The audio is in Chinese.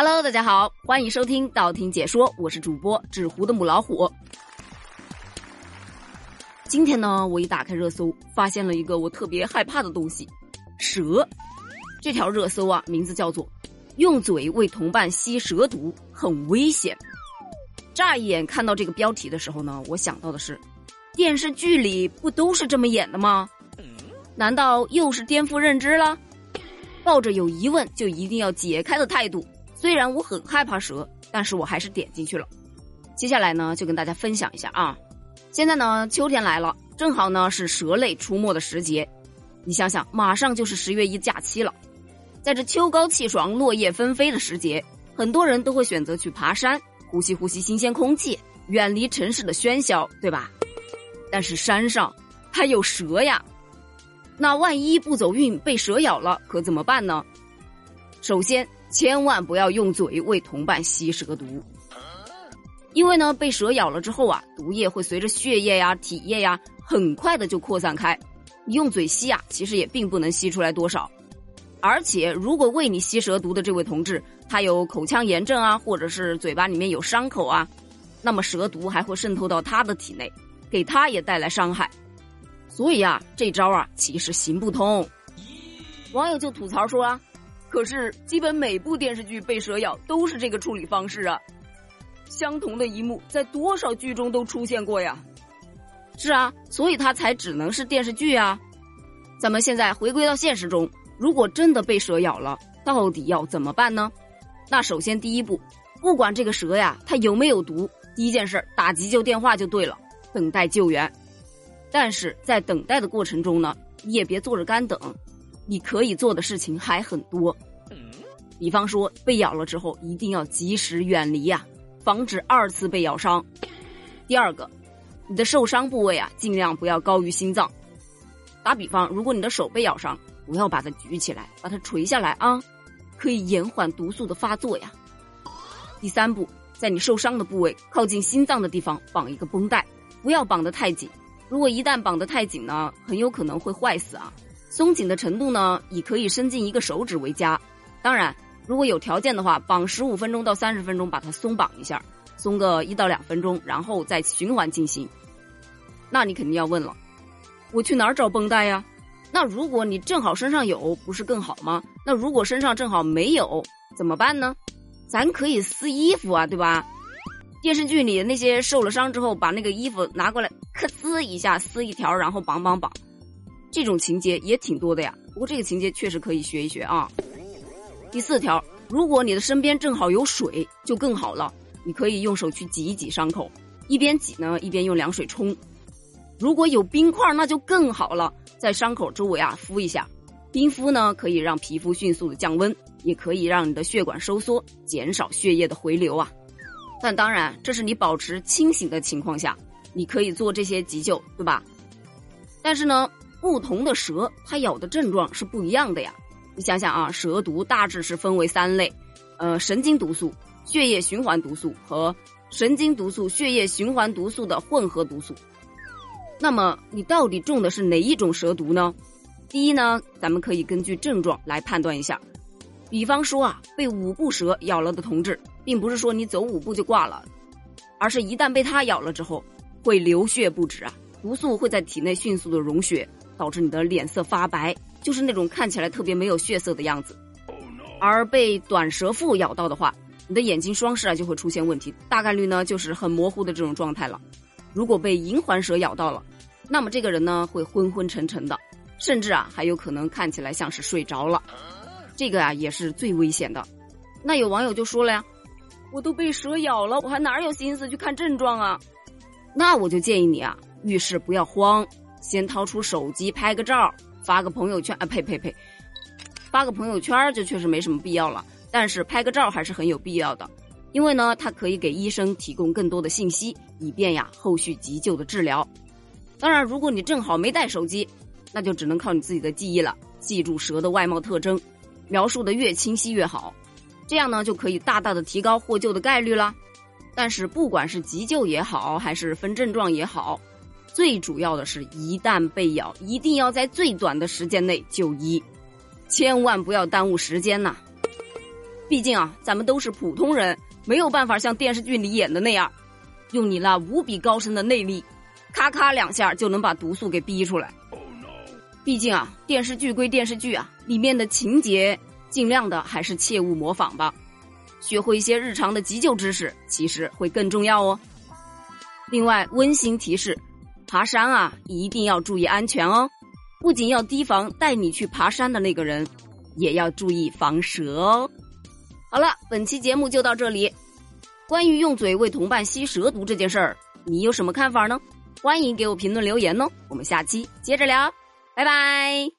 Hello，大家好，欢迎收听道听解说，我是主播纸糊的母老虎。今天呢，我一打开热搜，发现了一个我特别害怕的东西——蛇。这条热搜啊，名字叫做“用嘴为同伴吸蛇毒，很危险”。乍一眼看到这个标题的时候呢，我想到的是，电视剧里不都是这么演的吗？难道又是颠覆认知了？抱着有疑问就一定要解开的态度，虽然我很害怕蛇，但是我还是点进去了。接下来呢，就跟大家分享一下啊。现在呢，秋天来了，正好呢是蛇类出没的时节。你想想，马上就是十月一假期了，在这秋高气爽、落叶纷飞的时节，很多人都会选择去爬山，呼吸呼吸新鲜空气，远离城市的喧嚣，对吧？但是山上它有蛇呀。那万一不走运被蛇咬了，可怎么办呢？首先，千万不要用嘴为同伴吸蛇毒，因为呢，被蛇咬了之后啊，毒液会随着血液呀、体液呀，很快的就扩散开。你用嘴吸啊，其实也并不能吸出来多少。而且，如果为你吸蛇毒的这位同志，他有口腔炎症啊，或者是嘴巴里面有伤口啊，那么蛇毒还会渗透到他的体内，给他也带来伤害。所以啊，这招啊其实行不通。网友就吐槽说啊，可是基本每部电视剧被蛇咬都是这个处理方式啊，相同的一幕在多少剧中都出现过呀。是啊，所以它才只能是电视剧啊。咱们现在回归到现实中，如果真的被蛇咬了，到底要怎么办呢？那首先第一步，不管这个蛇呀它有没有毒，第一件事打急救电话就对了，等待救援。但是在等待的过程中呢，你也别坐着干等，你可以做的事情还很多。比方说，被咬了之后一定要及时远离呀，防止二次被咬伤。第二个，你的受伤部位啊，尽量不要高于心脏。打比方，如果你的手被咬伤，不要把它举起来，把它垂下来啊，可以延缓毒素的发作呀。第三步，在你受伤的部位靠近心脏的地方绑一个绷带，不要绑得太紧。如果一旦绑得太紧呢，很有可能会坏死啊。松紧的程度呢，以可以伸进一个手指为佳。当然，如果有条件的话，绑十五分钟到三十分钟，把它松绑一下，松个一到两分钟，然后再循环进行。那你肯定要问了，我去哪儿找绷带呀？那如果你正好身上有，不是更好吗？那如果身上正好没有，怎么办呢？咱可以撕衣服啊，对吧？电视剧里那些受了伤之后，把那个衣服拿过来，咔呲一下撕一条，然后绑绑绑，这种情节也挺多的呀。不过这个情节确实可以学一学啊。第四条，如果你的身边正好有水，就更好了，你可以用手去挤一挤伤口，一边挤呢，一边用凉水冲。如果有冰块，那就更好了，在伤口周围啊敷一下，冰敷呢可以让皮肤迅速的降温，也可以让你的血管收缩，减少血液的回流啊。但当然，这是你保持清醒的情况下，你可以做这些急救，对吧？但是呢，不同的蛇它咬的症状是不一样的呀。你想想啊，蛇毒大致是分为三类，呃，神经毒素、血液循环毒素和神经毒素、血液循环毒素的混合毒素。那么你到底中的是哪一种蛇毒呢？第一呢，咱们可以根据症状来判断一下。比方说啊，被五步蛇咬了的同志，并不是说你走五步就挂了，而是一旦被它咬了之后，会流血不止啊，毒素会在体内迅速的溶血，导致你的脸色发白，就是那种看起来特别没有血色的样子。而被短舌妇咬到的话，你的眼睛双视啊就会出现问题，大概率呢就是很模糊的这种状态了。如果被银环蛇咬到了，那么这个人呢会昏昏沉沉的，甚至啊还有可能看起来像是睡着了。这个啊也是最危险的，那有网友就说了呀，我都被蛇咬了，我还哪有心思去看症状啊？那我就建议你啊，遇事不要慌，先掏出手机拍个照，发个朋友圈啊，呸呸呸，发个朋友圈就确实没什么必要了，但是拍个照还是很有必要的，因为呢，它可以给医生提供更多的信息，以便呀后续急救的治疗。当然，如果你正好没带手机，那就只能靠你自己的记忆了，记住蛇的外貌特征。描述的越清晰越好，这样呢就可以大大的提高获救的概率了。但是不管是急救也好，还是分症状也好，最主要的是一旦被咬，一定要在最短的时间内就医，千万不要耽误时间呐。毕竟啊，咱们都是普通人，没有办法像电视剧里演的那样，用你那无比高深的内力，咔咔两下就能把毒素给逼出来。毕竟啊，电视剧归电视剧啊，里面的情节尽量的还是切勿模仿吧。学会一些日常的急救知识，其实会更重要哦。另外，温馨提示：爬山啊，一定要注意安全哦。不仅要提防带你去爬山的那个人，也要注意防蛇哦。好了，本期节目就到这里。关于用嘴为同伴吸蛇毒这件事儿，你有什么看法呢？欢迎给我评论留言哦。我们下期接着聊，拜拜。